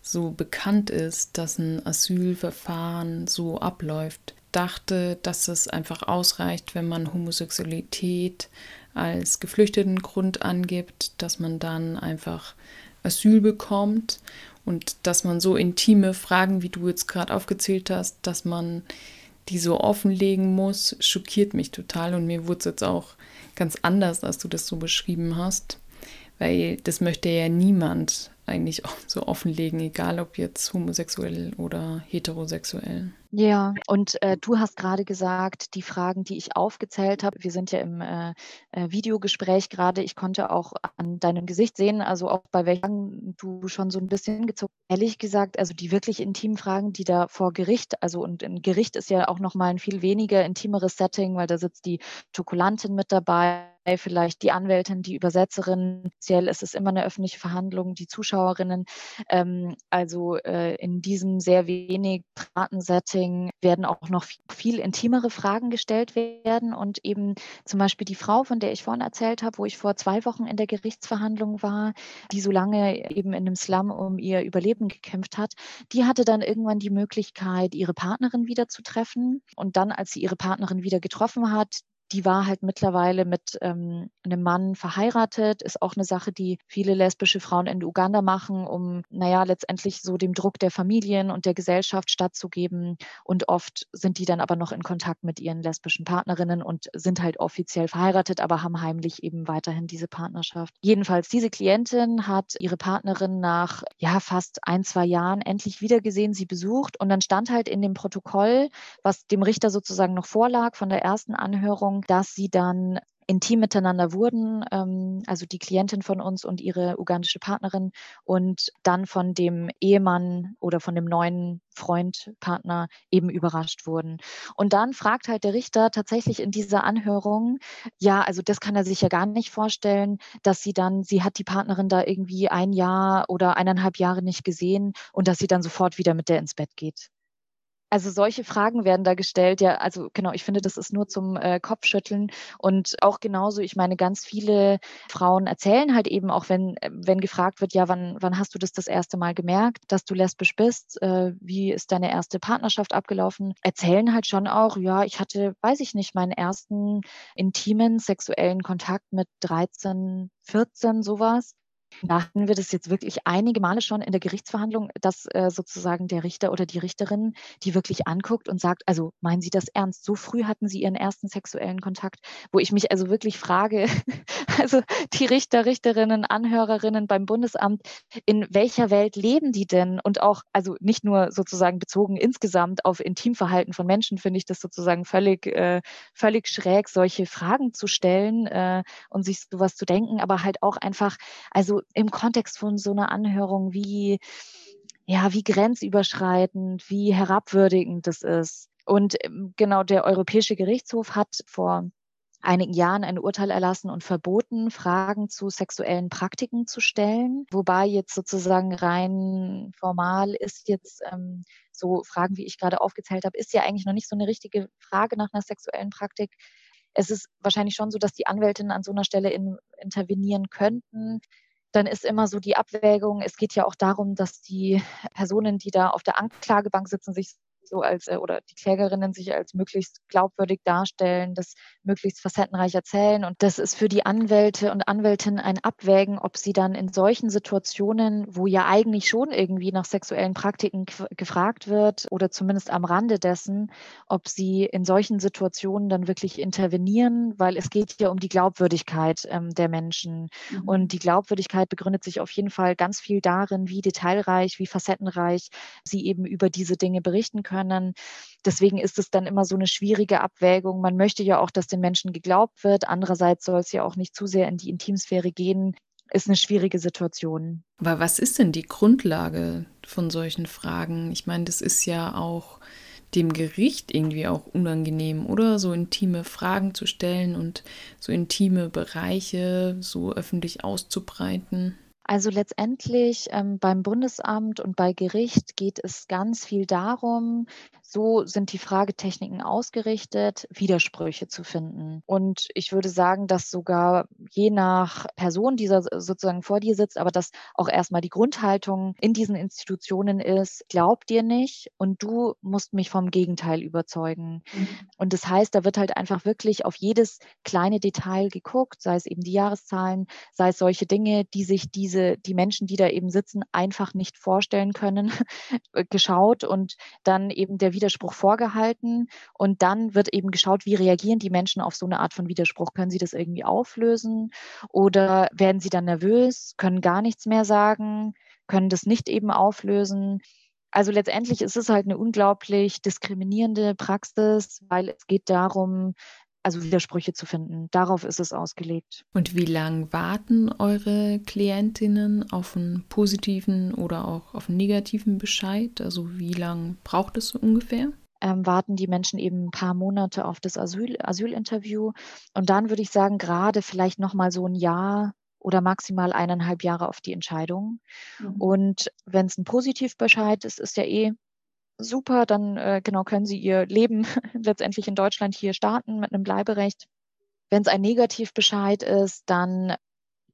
so bekannt ist, dass ein Asylverfahren so abläuft. Dachte, dass es einfach ausreicht, wenn man Homosexualität als geflüchteten Grund angibt, dass man dann einfach Asyl bekommt und dass man so intime Fragen, wie du jetzt gerade aufgezählt hast, dass man die so offenlegen muss, schockiert mich total. Und mir wurde es jetzt auch ganz anders, als du das so beschrieben hast, weil das möchte ja niemand eigentlich so offenlegen, egal ob jetzt homosexuell oder heterosexuell. Ja, und äh, du hast gerade gesagt, die Fragen, die ich aufgezählt habe, wir sind ja im äh, äh, Videogespräch gerade, ich konnte auch an deinem Gesicht sehen, also auch bei welchen du schon so ein bisschen gezogen. Ehrlich gesagt, also die wirklich intimen Fragen, die da vor Gericht, also und ein Gericht ist ja auch nochmal ein viel weniger intimeres Setting, weil da sitzt die Tokulantin mit dabei vielleicht die Anwältin, die Übersetzerin. Speziell ist es immer eine öffentliche Verhandlung, die Zuschauerinnen. Ähm, also äh, in diesem sehr wenig privaten Setting werden auch noch viel, viel, intimere Fragen gestellt werden. Und eben zum Beispiel die Frau, von der ich vorhin erzählt habe, wo ich vor zwei Wochen in der Gerichtsverhandlung war, die so lange eben in einem Slum um ihr Überleben gekämpft hat, die hatte dann irgendwann die Möglichkeit, ihre Partnerin wieder zu treffen. Und dann, als sie ihre Partnerin wieder getroffen hat, die war halt mittlerweile mit ähm, einem Mann verheiratet, ist auch eine Sache, die viele lesbische Frauen in Uganda machen, um, naja, letztendlich so dem Druck der Familien und der Gesellschaft stattzugeben. Und oft sind die dann aber noch in Kontakt mit ihren lesbischen Partnerinnen und sind halt offiziell verheiratet, aber haben heimlich eben weiterhin diese Partnerschaft. Jedenfalls, diese Klientin hat ihre Partnerin nach, ja, fast ein, zwei Jahren endlich wiedergesehen, sie besucht und dann stand halt in dem Protokoll, was dem Richter sozusagen noch vorlag von der ersten Anhörung, dass sie dann intim miteinander wurden, ähm, also die Klientin von uns und ihre ugandische Partnerin und dann von dem Ehemann oder von dem neuen Freund, Partner eben überrascht wurden. Und dann fragt halt der Richter tatsächlich in dieser Anhörung, ja, also das kann er sich ja gar nicht vorstellen, dass sie dann, sie hat die Partnerin da irgendwie ein Jahr oder eineinhalb Jahre nicht gesehen und dass sie dann sofort wieder mit der ins Bett geht. Also solche Fragen werden da gestellt. Ja, also genau, ich finde, das ist nur zum äh, Kopfschütteln. Und auch genauso, ich meine, ganz viele Frauen erzählen halt eben auch, wenn, äh, wenn gefragt wird, ja, wann, wann hast du das das erste Mal gemerkt, dass du lesbisch bist? Äh, wie ist deine erste Partnerschaft abgelaufen? Erzählen halt schon auch, ja, ich hatte, weiß ich nicht, meinen ersten intimen sexuellen Kontakt mit 13, 14, sowas. Da hatten wir das jetzt wirklich einige Male schon in der Gerichtsverhandlung, dass äh, sozusagen der Richter oder die Richterin die wirklich anguckt und sagt, also meinen Sie das ernst? So früh hatten Sie Ihren ersten sexuellen Kontakt, wo ich mich also wirklich frage, also die Richter, Richterinnen, Anhörerinnen beim Bundesamt, in welcher Welt leben die denn? Und auch, also nicht nur sozusagen bezogen insgesamt auf Intimverhalten von Menschen, finde ich das sozusagen völlig, äh, völlig schräg, solche Fragen zu stellen äh, und sich sowas zu denken, aber halt auch einfach, also im Kontext von so einer Anhörung, wie, ja, wie grenzüberschreitend, wie herabwürdigend das ist. Und ähm, genau der Europäische Gerichtshof hat vor einigen Jahren ein Urteil erlassen und verboten, Fragen zu sexuellen Praktiken zu stellen. Wobei jetzt sozusagen rein formal ist jetzt ähm, so Fragen, wie ich gerade aufgezählt habe, ist ja eigentlich noch nicht so eine richtige Frage nach einer sexuellen Praktik. Es ist wahrscheinlich schon so, dass die Anwältinnen an so einer Stelle in, intervenieren könnten dann ist immer so die Abwägung, es geht ja auch darum, dass die Personen, die da auf der Anklagebank sitzen, sich so als äh, oder die Klägerinnen sich als möglichst glaubwürdig darstellen, das möglichst facettenreich erzählen. Und das ist für die Anwälte und Anwältinnen ein Abwägen, ob sie dann in solchen Situationen, wo ja eigentlich schon irgendwie nach sexuellen Praktiken gefragt wird oder zumindest am Rande dessen, ob sie in solchen Situationen dann wirklich intervenieren, weil es geht ja um die Glaubwürdigkeit ähm, der Menschen. Mhm. Und die Glaubwürdigkeit begründet sich auf jeden Fall ganz viel darin, wie detailreich, wie facettenreich sie eben über diese Dinge berichten können. Deswegen ist es dann immer so eine schwierige Abwägung. Man möchte ja auch, dass den Menschen geglaubt wird. Andererseits soll es ja auch nicht zu sehr in die Intimsphäre gehen. Ist eine schwierige Situation. Aber was ist denn die Grundlage von solchen Fragen? Ich meine, das ist ja auch dem Gericht irgendwie auch unangenehm, oder? So intime Fragen zu stellen und so intime Bereiche so öffentlich auszubreiten. Also letztendlich ähm, beim Bundesamt und bei Gericht geht es ganz viel darum, so sind die Fragetechniken ausgerichtet, Widersprüche zu finden. Und ich würde sagen, dass sogar je nach Person, die sozusagen vor dir sitzt, aber dass auch erstmal die Grundhaltung in diesen Institutionen ist, glaub dir nicht und du musst mich vom Gegenteil überzeugen. Mhm. Und das heißt, da wird halt einfach wirklich auf jedes kleine Detail geguckt, sei es eben die Jahreszahlen, sei es solche Dinge, die sich diese die Menschen, die da eben sitzen, einfach nicht vorstellen können, geschaut und dann eben der Widerspruch vorgehalten. Und dann wird eben geschaut, wie reagieren die Menschen auf so eine Art von Widerspruch. Können sie das irgendwie auflösen oder werden sie dann nervös, können gar nichts mehr sagen, können das nicht eben auflösen? Also letztendlich ist es halt eine unglaublich diskriminierende Praxis, weil es geht darum, also Widersprüche zu finden. Darauf ist es ausgelegt. Und wie lange warten eure Klientinnen auf einen positiven oder auch auf einen negativen Bescheid? Also wie lange braucht es so ungefähr? Ähm, warten die Menschen eben ein paar Monate auf das Asyl, Asylinterview. Und dann würde ich sagen, gerade vielleicht nochmal so ein Jahr oder maximal eineinhalb Jahre auf die Entscheidung. Mhm. Und wenn es ein Positivbescheid ist, ist ja eh super, dann äh, genau können Sie Ihr Leben letztendlich in Deutschland hier starten mit einem Bleiberecht. Wenn es ein Negativbescheid ist, dann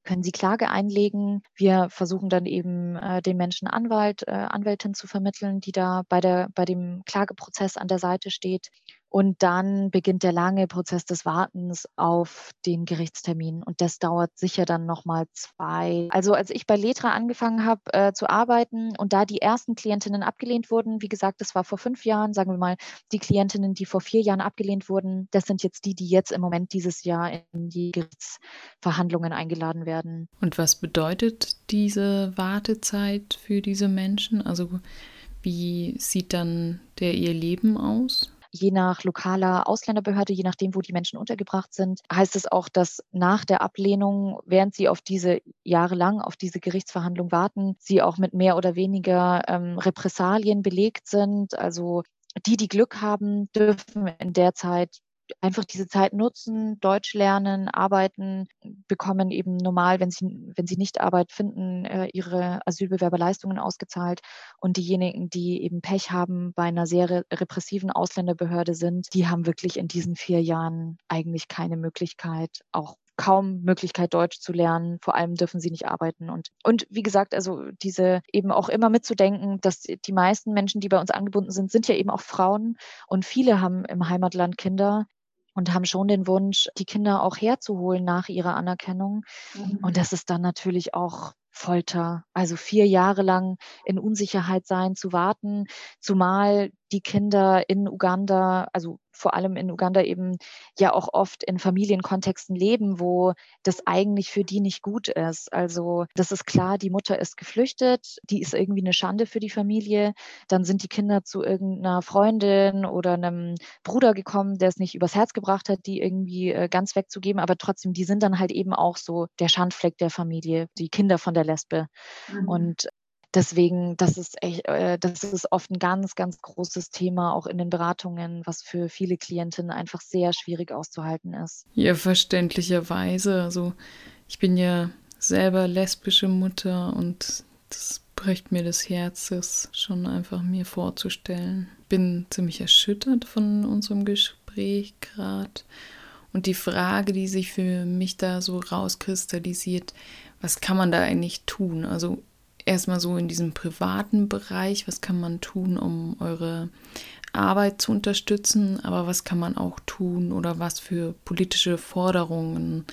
können Sie Klage einlegen. Wir versuchen dann eben äh, den Menschen Anwalt, äh, Anwältin zu vermitteln, die da bei, der, bei dem Klageprozess an der Seite steht. Und dann beginnt der lange Prozess des Wartens auf den Gerichtstermin. Und das dauert sicher dann nochmal zwei. Also als ich bei Letra angefangen habe äh, zu arbeiten und da die ersten Klientinnen abgelehnt wurden, wie gesagt, das war vor fünf Jahren, sagen wir mal, die Klientinnen, die vor vier Jahren abgelehnt wurden, das sind jetzt die, die jetzt im Moment dieses Jahr in die Gerichtsverhandlungen eingeladen werden. Und was bedeutet diese Wartezeit für diese Menschen? Also wie sieht dann der ihr Leben aus? Je nach lokaler Ausländerbehörde, je nachdem, wo die Menschen untergebracht sind, heißt es auch, dass nach der Ablehnung, während sie auf diese jahrelang auf diese Gerichtsverhandlung warten, sie auch mit mehr oder weniger ähm, Repressalien belegt sind. Also die, die Glück haben, dürfen in der Zeit einfach diese Zeit nutzen, Deutsch lernen, arbeiten, bekommen eben normal, wenn sie, wenn sie nicht Arbeit finden, äh, ihre Asylbewerberleistungen ausgezahlt. Und diejenigen, die eben Pech haben, bei einer sehr repressiven Ausländerbehörde sind, die haben wirklich in diesen vier Jahren eigentlich keine Möglichkeit, auch kaum Möglichkeit, Deutsch zu lernen. Vor allem dürfen sie nicht arbeiten. Und, und wie gesagt, also diese eben auch immer mitzudenken, dass die meisten Menschen, die bei uns angebunden sind, sind ja eben auch Frauen. Und viele haben im Heimatland Kinder, und haben schon den Wunsch, die Kinder auch herzuholen nach ihrer Anerkennung. Mhm. Und das ist dann natürlich auch Folter, also vier Jahre lang in Unsicherheit sein, zu warten, zumal die Kinder in Uganda, also vor allem in Uganda eben ja auch oft in Familienkontexten leben, wo das eigentlich für die nicht gut ist. Also das ist klar, die Mutter ist geflüchtet, die ist irgendwie eine Schande für die Familie. Dann sind die Kinder zu irgendeiner Freundin oder einem Bruder gekommen, der es nicht übers Herz gebracht hat, die irgendwie äh, ganz wegzugeben. Aber trotzdem, die sind dann halt eben auch so der Schandfleck der Familie, die Kinder von der Lesbe. Mhm. Und deswegen, das ist echt, äh, das ist oft ein ganz, ganz großes Thema, auch in den Beratungen, was für viele Klientinnen einfach sehr schwierig auszuhalten ist. Ja, verständlicherweise. Also ich bin ja selber lesbische Mutter und das bricht mir das Herz, das schon einfach mir vorzustellen. Bin ziemlich erschüttert von unserem Gespräch gerade. Und die Frage, die sich für mich da so rauskristallisiert, was kann man da eigentlich tun? Also erstmal so in diesem privaten Bereich, was kann man tun, um eure Arbeit zu unterstützen, aber was kann man auch tun oder was für politische Forderungen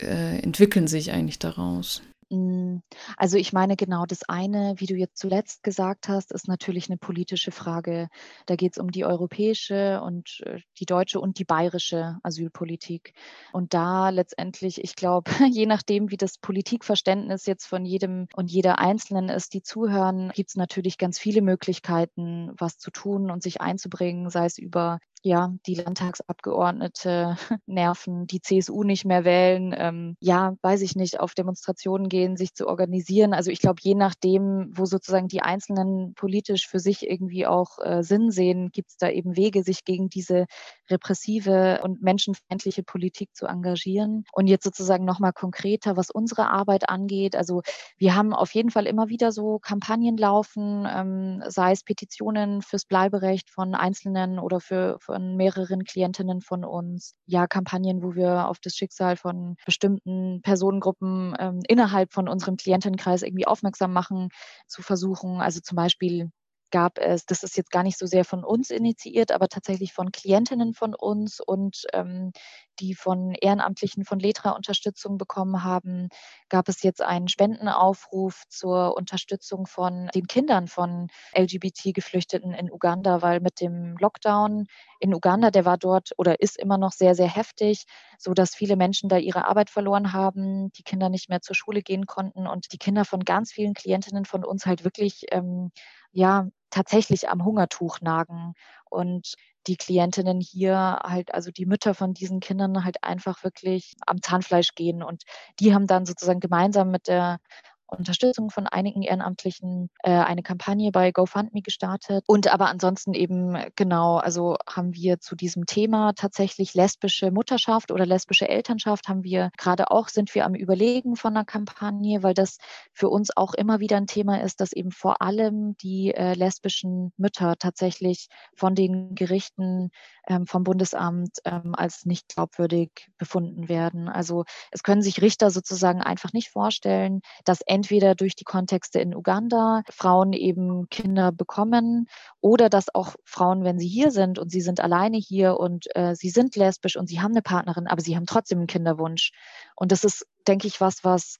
äh, entwickeln sich eigentlich daraus? Hm, also, ich meine, genau das eine, wie du jetzt zuletzt gesagt hast, ist natürlich eine politische Frage. Da geht es um die europäische und, äh, die deutsche und die bayerische Asylpolitik. Und da letztendlich, ich glaube, je nachdem, wie das Politikverständnis jetzt von jedem und jeder Einzelnen ist, die zuhören, gibt es natürlich ganz viele Möglichkeiten, was zu tun und sich einzubringen, sei es über ja, die Landtagsabgeordnete nerven, die CSU nicht mehr wählen, ähm, ja, weiß ich nicht, auf Demonstrationen gehen, sich zu organisieren. Also ich glaube, je nachdem, wo sozusagen die Einzelnen politisch für sich irgendwie auch äh, Sinn sehen, gibt es da eben Wege, sich gegen diese repressive und menschenfeindliche Politik zu engagieren. Und jetzt sozusagen nochmal konkreter, was unsere Arbeit angeht. Also wir haben auf jeden Fall immer wieder so Kampagnen laufen, ähm, sei es Petitionen fürs Bleiberecht von Einzelnen oder für von mehreren Klientinnen von uns. Ja, Kampagnen, wo wir auf das Schicksal von bestimmten Personengruppen ähm, innerhalb von unserem Klientenkreis irgendwie aufmerksam machen, zu versuchen. Also zum Beispiel gab es, das ist jetzt gar nicht so sehr von uns initiiert, aber tatsächlich von Klientinnen von uns und ähm, die von Ehrenamtlichen von Letra Unterstützung bekommen haben, gab es jetzt einen Spendenaufruf zur Unterstützung von den Kindern von LGBT-Geflüchteten in Uganda, weil mit dem Lockdown in Uganda, der war dort oder ist immer noch sehr, sehr heftig, so dass viele Menschen da ihre Arbeit verloren haben, die Kinder nicht mehr zur Schule gehen konnten und die Kinder von ganz vielen Klientinnen von uns halt wirklich ähm, ja tatsächlich am Hungertuch nagen und die Klientinnen hier halt, also die Mütter von diesen Kindern halt einfach wirklich am Zahnfleisch gehen und die haben dann sozusagen gemeinsam mit der Unterstützung von einigen Ehrenamtlichen äh, eine Kampagne bei GoFundMe gestartet. Und aber ansonsten eben genau, also haben wir zu diesem Thema tatsächlich lesbische Mutterschaft oder lesbische Elternschaft haben wir gerade auch, sind wir am Überlegen von einer Kampagne, weil das für uns auch immer wieder ein Thema ist, dass eben vor allem die äh, lesbischen Mütter tatsächlich von den Gerichten ähm, vom Bundesamt ähm, als nicht glaubwürdig befunden werden. Also es können sich Richter sozusagen einfach nicht vorstellen, dass entweder durch die Kontexte in Uganda Frauen eben Kinder bekommen oder dass auch Frauen, wenn sie hier sind und sie sind alleine hier und äh, sie sind lesbisch und sie haben eine Partnerin, aber sie haben trotzdem einen Kinderwunsch. Und das ist, denke ich, was, was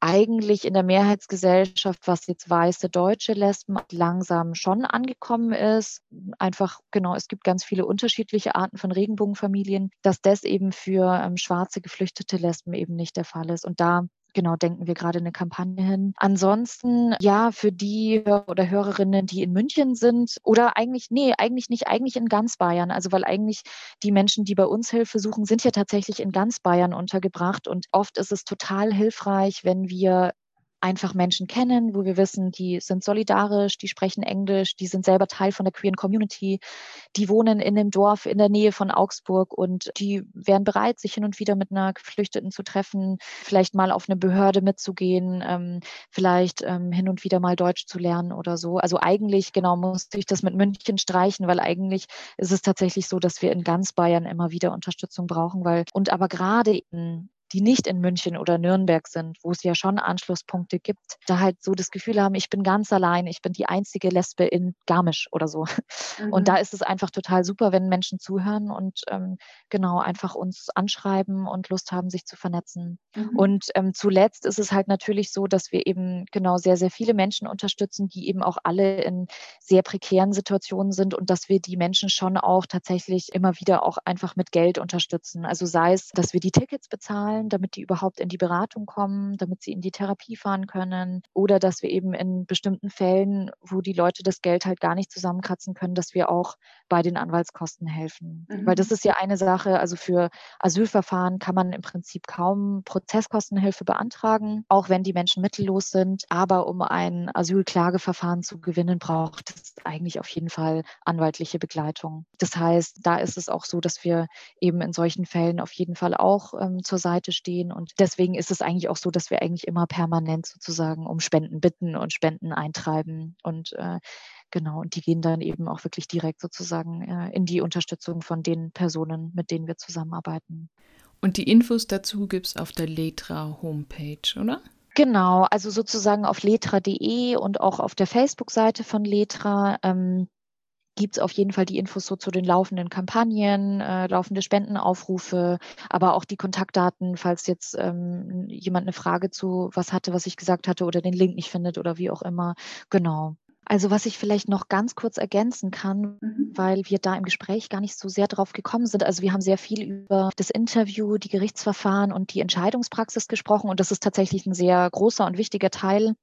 eigentlich in der Mehrheitsgesellschaft, was jetzt weiße deutsche Lesben langsam schon angekommen ist. Einfach, genau, es gibt ganz viele unterschiedliche Arten von Regenbogenfamilien, dass das eben für ähm, schwarze geflüchtete Lesben eben nicht der Fall ist. Und da genau, denken wir gerade eine Kampagne hin. Ansonsten, ja, für die oder Hörerinnen, die in München sind oder eigentlich, nee, eigentlich nicht, eigentlich in ganz Bayern. Also, weil eigentlich die Menschen, die bei uns Hilfe suchen, sind ja tatsächlich in ganz Bayern untergebracht und oft ist es total hilfreich, wenn wir einfach Menschen kennen, wo wir wissen, die sind solidarisch, die sprechen Englisch, die sind selber Teil von der queeren Community, die wohnen in einem Dorf in der Nähe von Augsburg und die wären bereit, sich hin und wieder mit einer Geflüchteten zu treffen, vielleicht mal auf eine Behörde mitzugehen, ähm, vielleicht ähm, hin und wieder mal Deutsch zu lernen oder so. Also eigentlich, genau, musste ich das mit München streichen, weil eigentlich ist es tatsächlich so, dass wir in ganz Bayern immer wieder Unterstützung brauchen, weil und aber gerade in die nicht in München oder Nürnberg sind, wo es ja schon Anschlusspunkte gibt, da halt so das Gefühl haben, ich bin ganz allein, ich bin die einzige Lesbe in Garmisch oder so. Mhm. Und da ist es einfach total super, wenn Menschen zuhören und ähm, genau einfach uns anschreiben und Lust haben, sich zu vernetzen. Mhm. Und ähm, zuletzt ist es halt natürlich so, dass wir eben genau sehr, sehr viele Menschen unterstützen, die eben auch alle in sehr prekären Situationen sind und dass wir die Menschen schon auch tatsächlich immer wieder auch einfach mit Geld unterstützen. Also sei es, dass wir die Tickets bezahlen, zahlen, damit die überhaupt in die Beratung kommen, damit sie in die Therapie fahren können. Oder dass wir eben in bestimmten Fällen, wo die Leute das Geld halt gar nicht zusammenkratzen können, dass wir auch bei den Anwaltskosten helfen. Mhm. Weil das ist ja eine Sache, also für Asylverfahren kann man im Prinzip kaum Prozesskostenhilfe beantragen, auch wenn die Menschen mittellos sind. Aber um ein Asylklageverfahren zu gewinnen, braucht es eigentlich auf jeden Fall anwaltliche Begleitung. Das heißt, da ist es auch so, dass wir eben in solchen Fällen auf jeden Fall auch ähm, zur Seite stehen. Und deswegen ist es eigentlich auch so, dass wir eigentlich immer permanent sozusagen um Spenden bitten und Spenden eintreiben. Und äh, genau, und die gehen dann eben auch wirklich direkt sozusagen äh, in die Unterstützung von den Personen, mit denen wir zusammenarbeiten. Und die Infos dazu gibt es auf der Letra Homepage, oder? Genau, also sozusagen auf letra.de und auch auf der Facebook-Seite von Letra. Ähm, gibt es auf jeden Fall die Infos so zu den laufenden Kampagnen, äh, laufende Spendenaufrufe, aber auch die Kontaktdaten, falls jetzt ähm, jemand eine Frage zu was hatte, was ich gesagt hatte oder den Link nicht findet oder wie auch immer. Genau. Also was ich vielleicht noch ganz kurz ergänzen kann, mhm. weil wir da im Gespräch gar nicht so sehr drauf gekommen sind. Also wir haben sehr viel über das Interview, die Gerichtsverfahren und die Entscheidungspraxis gesprochen und das ist tatsächlich ein sehr großer und wichtiger Teil.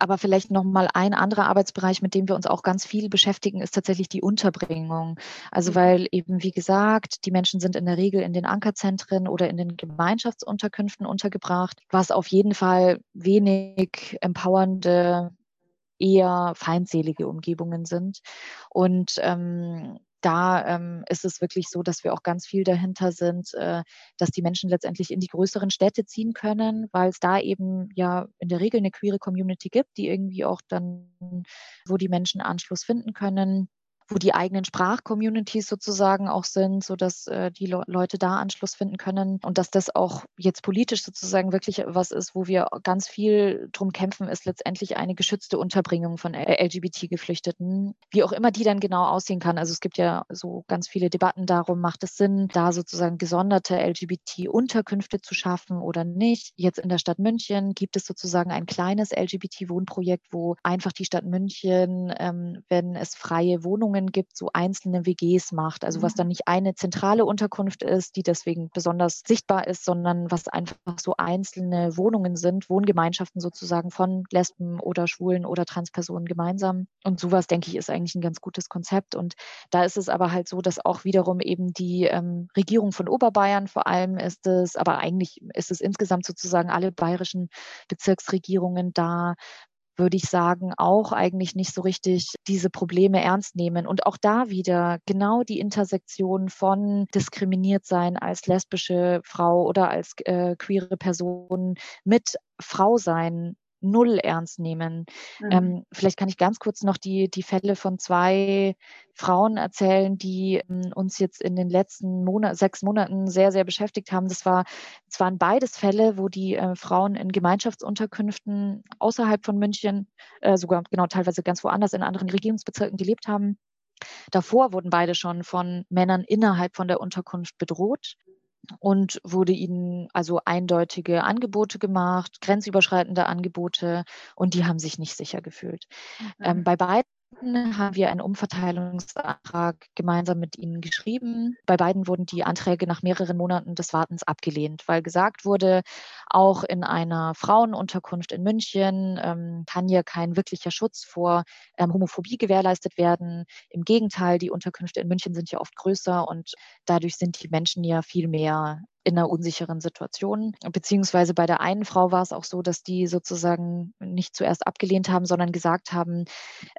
Aber vielleicht noch mal ein anderer Arbeitsbereich, mit dem wir uns auch ganz viel beschäftigen, ist tatsächlich die Unterbringung. Also mhm. weil eben, wie gesagt, die Menschen sind in der Regel in den Ankerzentren oder in den Gemeinschaftsunterkünften untergebracht, was auf jeden Fall wenig empowernde eher feindselige Umgebungen sind. Und ähm, da ähm, ist es wirklich so, dass wir auch ganz viel dahinter sind, äh, dass die Menschen letztendlich in die größeren Städte ziehen können, weil es da eben ja in der Regel eine queere Community gibt, die irgendwie auch dann, wo die Menschen Anschluss finden können wo die eigenen Sprachcommunities sozusagen auch sind, sodass äh, die Le Leute da Anschluss finden können und dass das auch jetzt politisch sozusagen wirklich was ist, wo wir ganz viel drum kämpfen, ist letztendlich eine geschützte Unterbringung von LGBT-Geflüchteten, wie auch immer die dann genau aussehen kann. Also es gibt ja so ganz viele Debatten darum, macht es Sinn, da sozusagen gesonderte LGBT-Unterkünfte zu schaffen oder nicht. Jetzt in der Stadt München gibt es sozusagen ein kleines LGBT-Wohnprojekt, wo einfach die Stadt München, ähm, wenn es freie Wohnungen Wohnungen gibt, so einzelne WGs macht. Also was dann mhm. nicht eine zentrale Unterkunft ist, die deswegen besonders sichtbar ist, sondern was einfach so einzelne Wohnungen sind, Wohngemeinschaften sozusagen von Lesben oder Schwulen oder Transpersonen gemeinsam. Und sowas, denke ich, ist eigentlich ein ganz gutes Konzept. Und da ist es aber halt so, dass auch wiederum eben die ähm, Regierung von Oberbayern vor allem ist es, aber eigentlich ist es insgesamt sozusagen alle bayerischen Bezirksregierungen da würde ich sagen, auch eigentlich nicht so richtig diese Probleme ernst nehmen. Und auch da wieder genau die Intersektion von diskriminiert sein als lesbische Frau oder als äh, queere Person mit Frau sein null ernst nehmen. Mhm. Ähm, vielleicht kann ich ganz kurz noch die, die Fälle von zwei Frauen erzählen, die ähm, uns jetzt in den letzten Monat, sechs Monaten sehr, sehr beschäftigt haben. Das, war, das waren beides Fälle, wo die äh, Frauen in Gemeinschaftsunterkünften außerhalb von München, äh, sogar genau teilweise ganz woanders in anderen Regierungsbezirken gelebt haben. Davor wurden beide schon von Männern innerhalb von der Unterkunft bedroht und wurde ihnen also eindeutige Angebote gemacht, grenzüberschreitende Angebote und die haben sich nicht sicher gefühlt. Mhm. Ähm, bei beiden haben wir einen Umverteilungsantrag gemeinsam mit ihnen geschrieben. Bei beiden wurden die Anträge nach mehreren Monaten des Wartens abgelehnt, weil gesagt wurde, auch in einer Frauenunterkunft in München ähm, kann hier kein wirklicher Schutz vor ähm, Homophobie gewährleistet werden. Im Gegenteil, die Unterkünfte in München sind ja oft größer und dadurch sind die Menschen ja viel mehr in einer unsicheren Situation. Beziehungsweise bei der einen Frau war es auch so, dass die sozusagen nicht zuerst abgelehnt haben, sondern gesagt haben,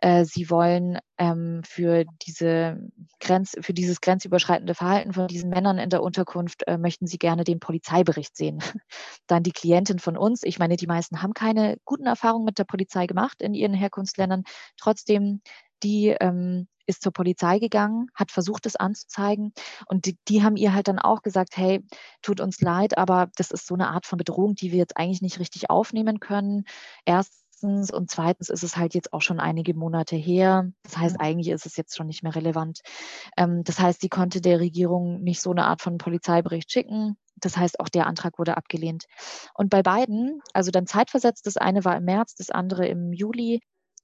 äh, sie wollen ähm, für diese Grenz, für dieses grenzüberschreitende Verhalten von diesen Männern in der Unterkunft äh, möchten sie gerne den Polizeibericht sehen. Dann die Klientin von uns, ich meine, die meisten haben keine guten Erfahrungen mit der Polizei gemacht in ihren Herkunftsländern. Trotzdem die ähm, ist zur Polizei gegangen, hat versucht, es anzuzeigen. Und die, die, haben ihr halt dann auch gesagt, hey, tut uns leid, aber das ist so eine Art von Bedrohung, die wir jetzt eigentlich nicht richtig aufnehmen können. Erstens und zweitens ist es halt jetzt auch schon einige Monate her. Das heißt, eigentlich ist es jetzt schon nicht mehr relevant. Ähm, das heißt, sie konnte der Regierung nicht so eine Art von Polizeibericht schicken. Das heißt, auch der Antrag wurde abgelehnt. Und bei beiden, also dann zeitversetzt, das eine war im März, das andere im Juli,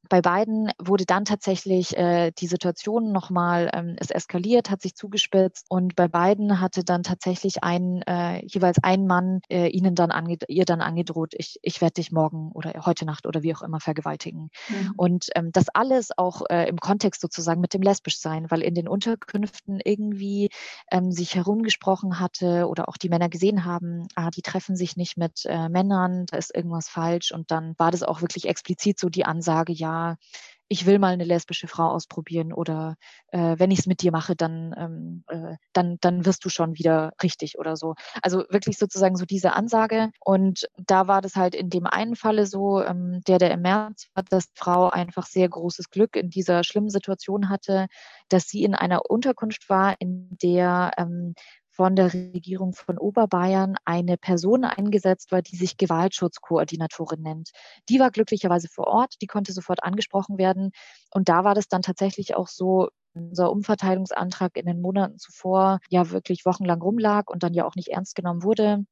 bei beiden wurde dann tatsächlich äh, die Situation nochmal, ähm, es eskaliert, hat sich zugespitzt und bei beiden hatte dann tatsächlich ein, äh, jeweils ein Mann äh, ihnen dann ange ihr dann angedroht, ich, ich werde dich morgen oder heute Nacht oder wie auch immer vergewaltigen. Mhm. Und ähm, das alles auch äh, im Kontext sozusagen mit dem Lesbischsein, weil in den Unterkünften irgendwie ähm, sich herumgesprochen hatte oder auch die Männer gesehen haben, ah, die treffen sich nicht mit äh, Männern, da ist irgendwas falsch und dann war das auch wirklich explizit so die Ansage, ja, ich will mal eine lesbische Frau ausprobieren oder äh, wenn ich es mit dir mache, dann, ähm, äh, dann, dann wirst du schon wieder richtig oder so. Also wirklich sozusagen so diese Ansage. Und da war das halt in dem einen Falle so, ähm, der, der im März war, dass Frau einfach sehr großes Glück in dieser schlimmen Situation hatte, dass sie in einer Unterkunft war, in der ähm, von der Regierung von Oberbayern eine Person eingesetzt war, die sich Gewaltschutzkoordinatorin nennt. Die war glücklicherweise vor Ort, die konnte sofort angesprochen werden. Und da war das dann tatsächlich auch so, unser Umverteilungsantrag in den Monaten zuvor ja wirklich wochenlang rumlag und dann ja auch nicht ernst genommen wurde,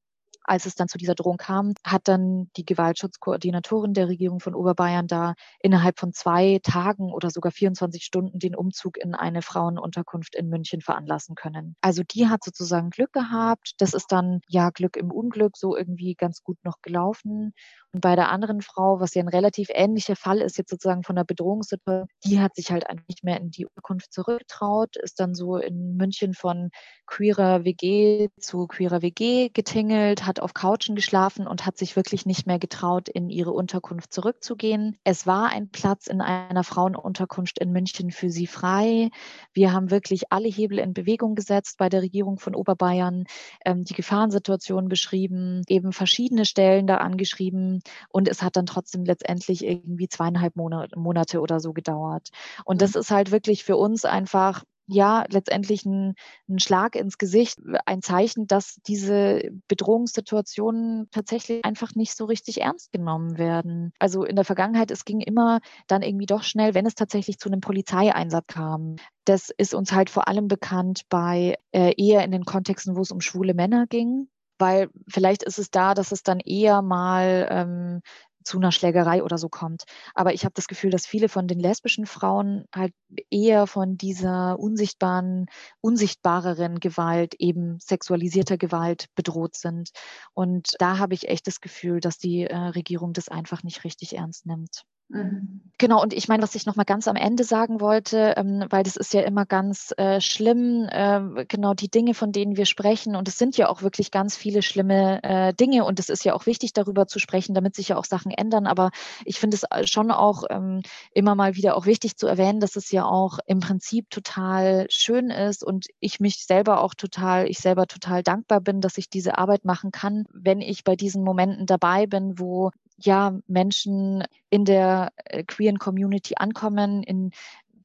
als es dann zu dieser Drohung kam, hat dann die Gewaltschutzkoordinatorin der Regierung von Oberbayern da innerhalb von zwei Tagen oder sogar 24 Stunden den Umzug in eine Frauenunterkunft in München veranlassen können. Also die hat sozusagen Glück gehabt. Das ist dann ja Glück im Unglück so irgendwie ganz gut noch gelaufen. Und bei der anderen Frau, was ja ein relativ ähnlicher Fall ist, jetzt sozusagen von der Bedrohungssituation, die hat sich halt eigentlich nicht mehr in die Unterkunft zurückgetraut, ist dann so in München von queerer WG zu queerer WG getingelt, hat auf Couchen geschlafen und hat sich wirklich nicht mehr getraut, in ihre Unterkunft zurückzugehen. Es war ein Platz in einer Frauenunterkunft in München für sie frei. Wir haben wirklich alle Hebel in Bewegung gesetzt bei der Regierung von Oberbayern, ähm, die Gefahrensituation beschrieben, eben verschiedene Stellen da angeschrieben und es hat dann trotzdem letztendlich irgendwie zweieinhalb Monate oder so gedauert. Und das ist halt wirklich für uns einfach ja letztendlich ein, ein, Schlag ins Gesicht, ein Zeichen, dass diese Bedrohungssituationen tatsächlich einfach nicht so richtig ernst genommen werden. Also in der Vergangenheit, es ging immer dann irgendwie doch schnell, wenn es tatsächlich zu einem Polizeieinsatz kam. Das ist uns halt vor allem bekannt bei äh, eher in den Kontexten, wo es um schwule Männer ging weil vielleicht ist es da, dass es dann eher mal ähm, zu einer Schlägerei oder so kommt. Aber ich habe das Gefühl, dass viele von den lesbischen Frauen halt eher von dieser unsichtbaren, unsichtbareren Gewalt, eben sexualisierter Gewalt bedroht sind. Und da habe ich echt das Gefühl, dass die äh, Regierung das einfach nicht richtig ernst nimmt. Mhm. Genau, und ich meine, was ich noch mal ganz am Ende sagen wollte, ähm, weil das ist ja immer ganz äh, schlimm, äh, genau die Dinge, von denen wir sprechen, und es sind ja auch wirklich ganz viele schlimme äh, Dinge, und es ist ja auch wichtig, darüber zu sprechen, damit sich ja auch Sachen ändern. Aber ich finde es äh, schon auch ähm, immer mal wieder auch wichtig zu erwähnen, dass es ja auch im Prinzip total schön ist und ich mich selber auch total, ich selber total dankbar bin, dass ich diese Arbeit machen kann, wenn ich bei diesen Momenten dabei bin, wo ja Menschen in der äh, queeren Community ankommen, in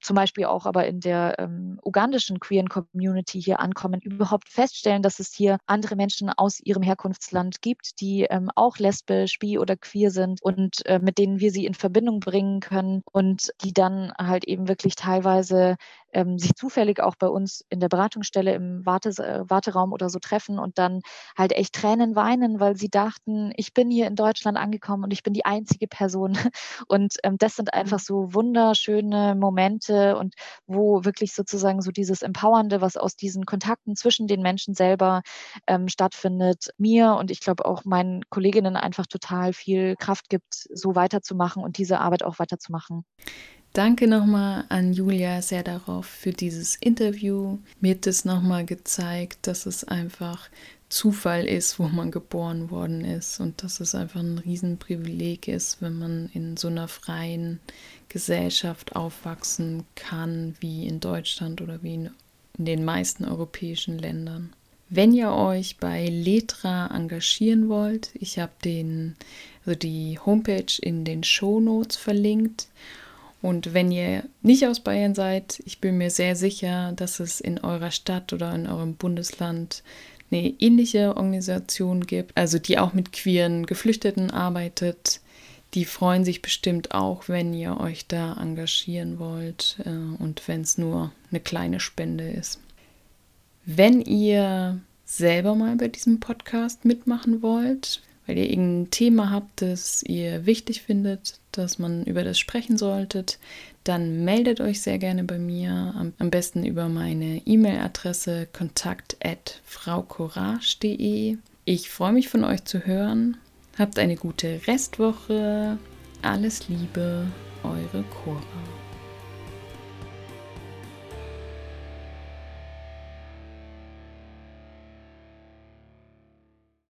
zum Beispiel auch aber in der ähm, ugandischen queeren Community hier ankommen, überhaupt feststellen, dass es hier andere Menschen aus ihrem Herkunftsland gibt, die ähm, auch lesbisch, bi oder queer sind und äh, mit denen wir sie in Verbindung bringen können und die dann halt eben wirklich teilweise ähm, sich zufällig auch bei uns in der Beratungsstelle im Warte, äh, Warteraum oder so treffen und dann halt echt Tränen weinen, weil sie dachten, ich bin hier in Deutschland angekommen und ich bin die einzige Person. Und ähm, das sind einfach so wunderschöne Momente und wo wirklich sozusagen so dieses Empowernde, was aus diesen Kontakten zwischen den Menschen selber ähm, stattfindet, mir und ich glaube auch meinen Kolleginnen einfach total viel Kraft gibt, so weiterzumachen und diese Arbeit auch weiterzumachen. Danke nochmal an Julia sehr darauf für dieses Interview. Mir hat es nochmal gezeigt, dass es einfach Zufall ist, wo man geboren worden ist und dass es einfach ein Riesenprivileg ist, wenn man in so einer freien Gesellschaft aufwachsen kann, wie in Deutschland oder wie in, den meisten europäischen Ländern. Wenn ihr euch bei Letra engagieren wollt, ich habe den also die Homepage in den Show Notes verlinkt und wenn ihr nicht aus Bayern seid, ich bin mir sehr sicher, dass es in eurer Stadt oder in eurem Bundesland eine ähnliche Organisation gibt, also die auch mit queeren Geflüchteten arbeitet. Die freuen sich bestimmt auch, wenn ihr euch da engagieren wollt äh, und wenn es nur eine kleine Spende ist. Wenn ihr selber mal bei diesem Podcast mitmachen wollt, weil ihr irgendein Thema habt, das ihr wichtig findet, dass man über das sprechen solltet, dann meldet euch sehr gerne bei mir, am, besten über meine E-Mail-Adresse kontakt@fraucourage.de. Ich freue mich von euch zu hören. Habt eine gute Restwoche. Alles Liebe, eure Cora.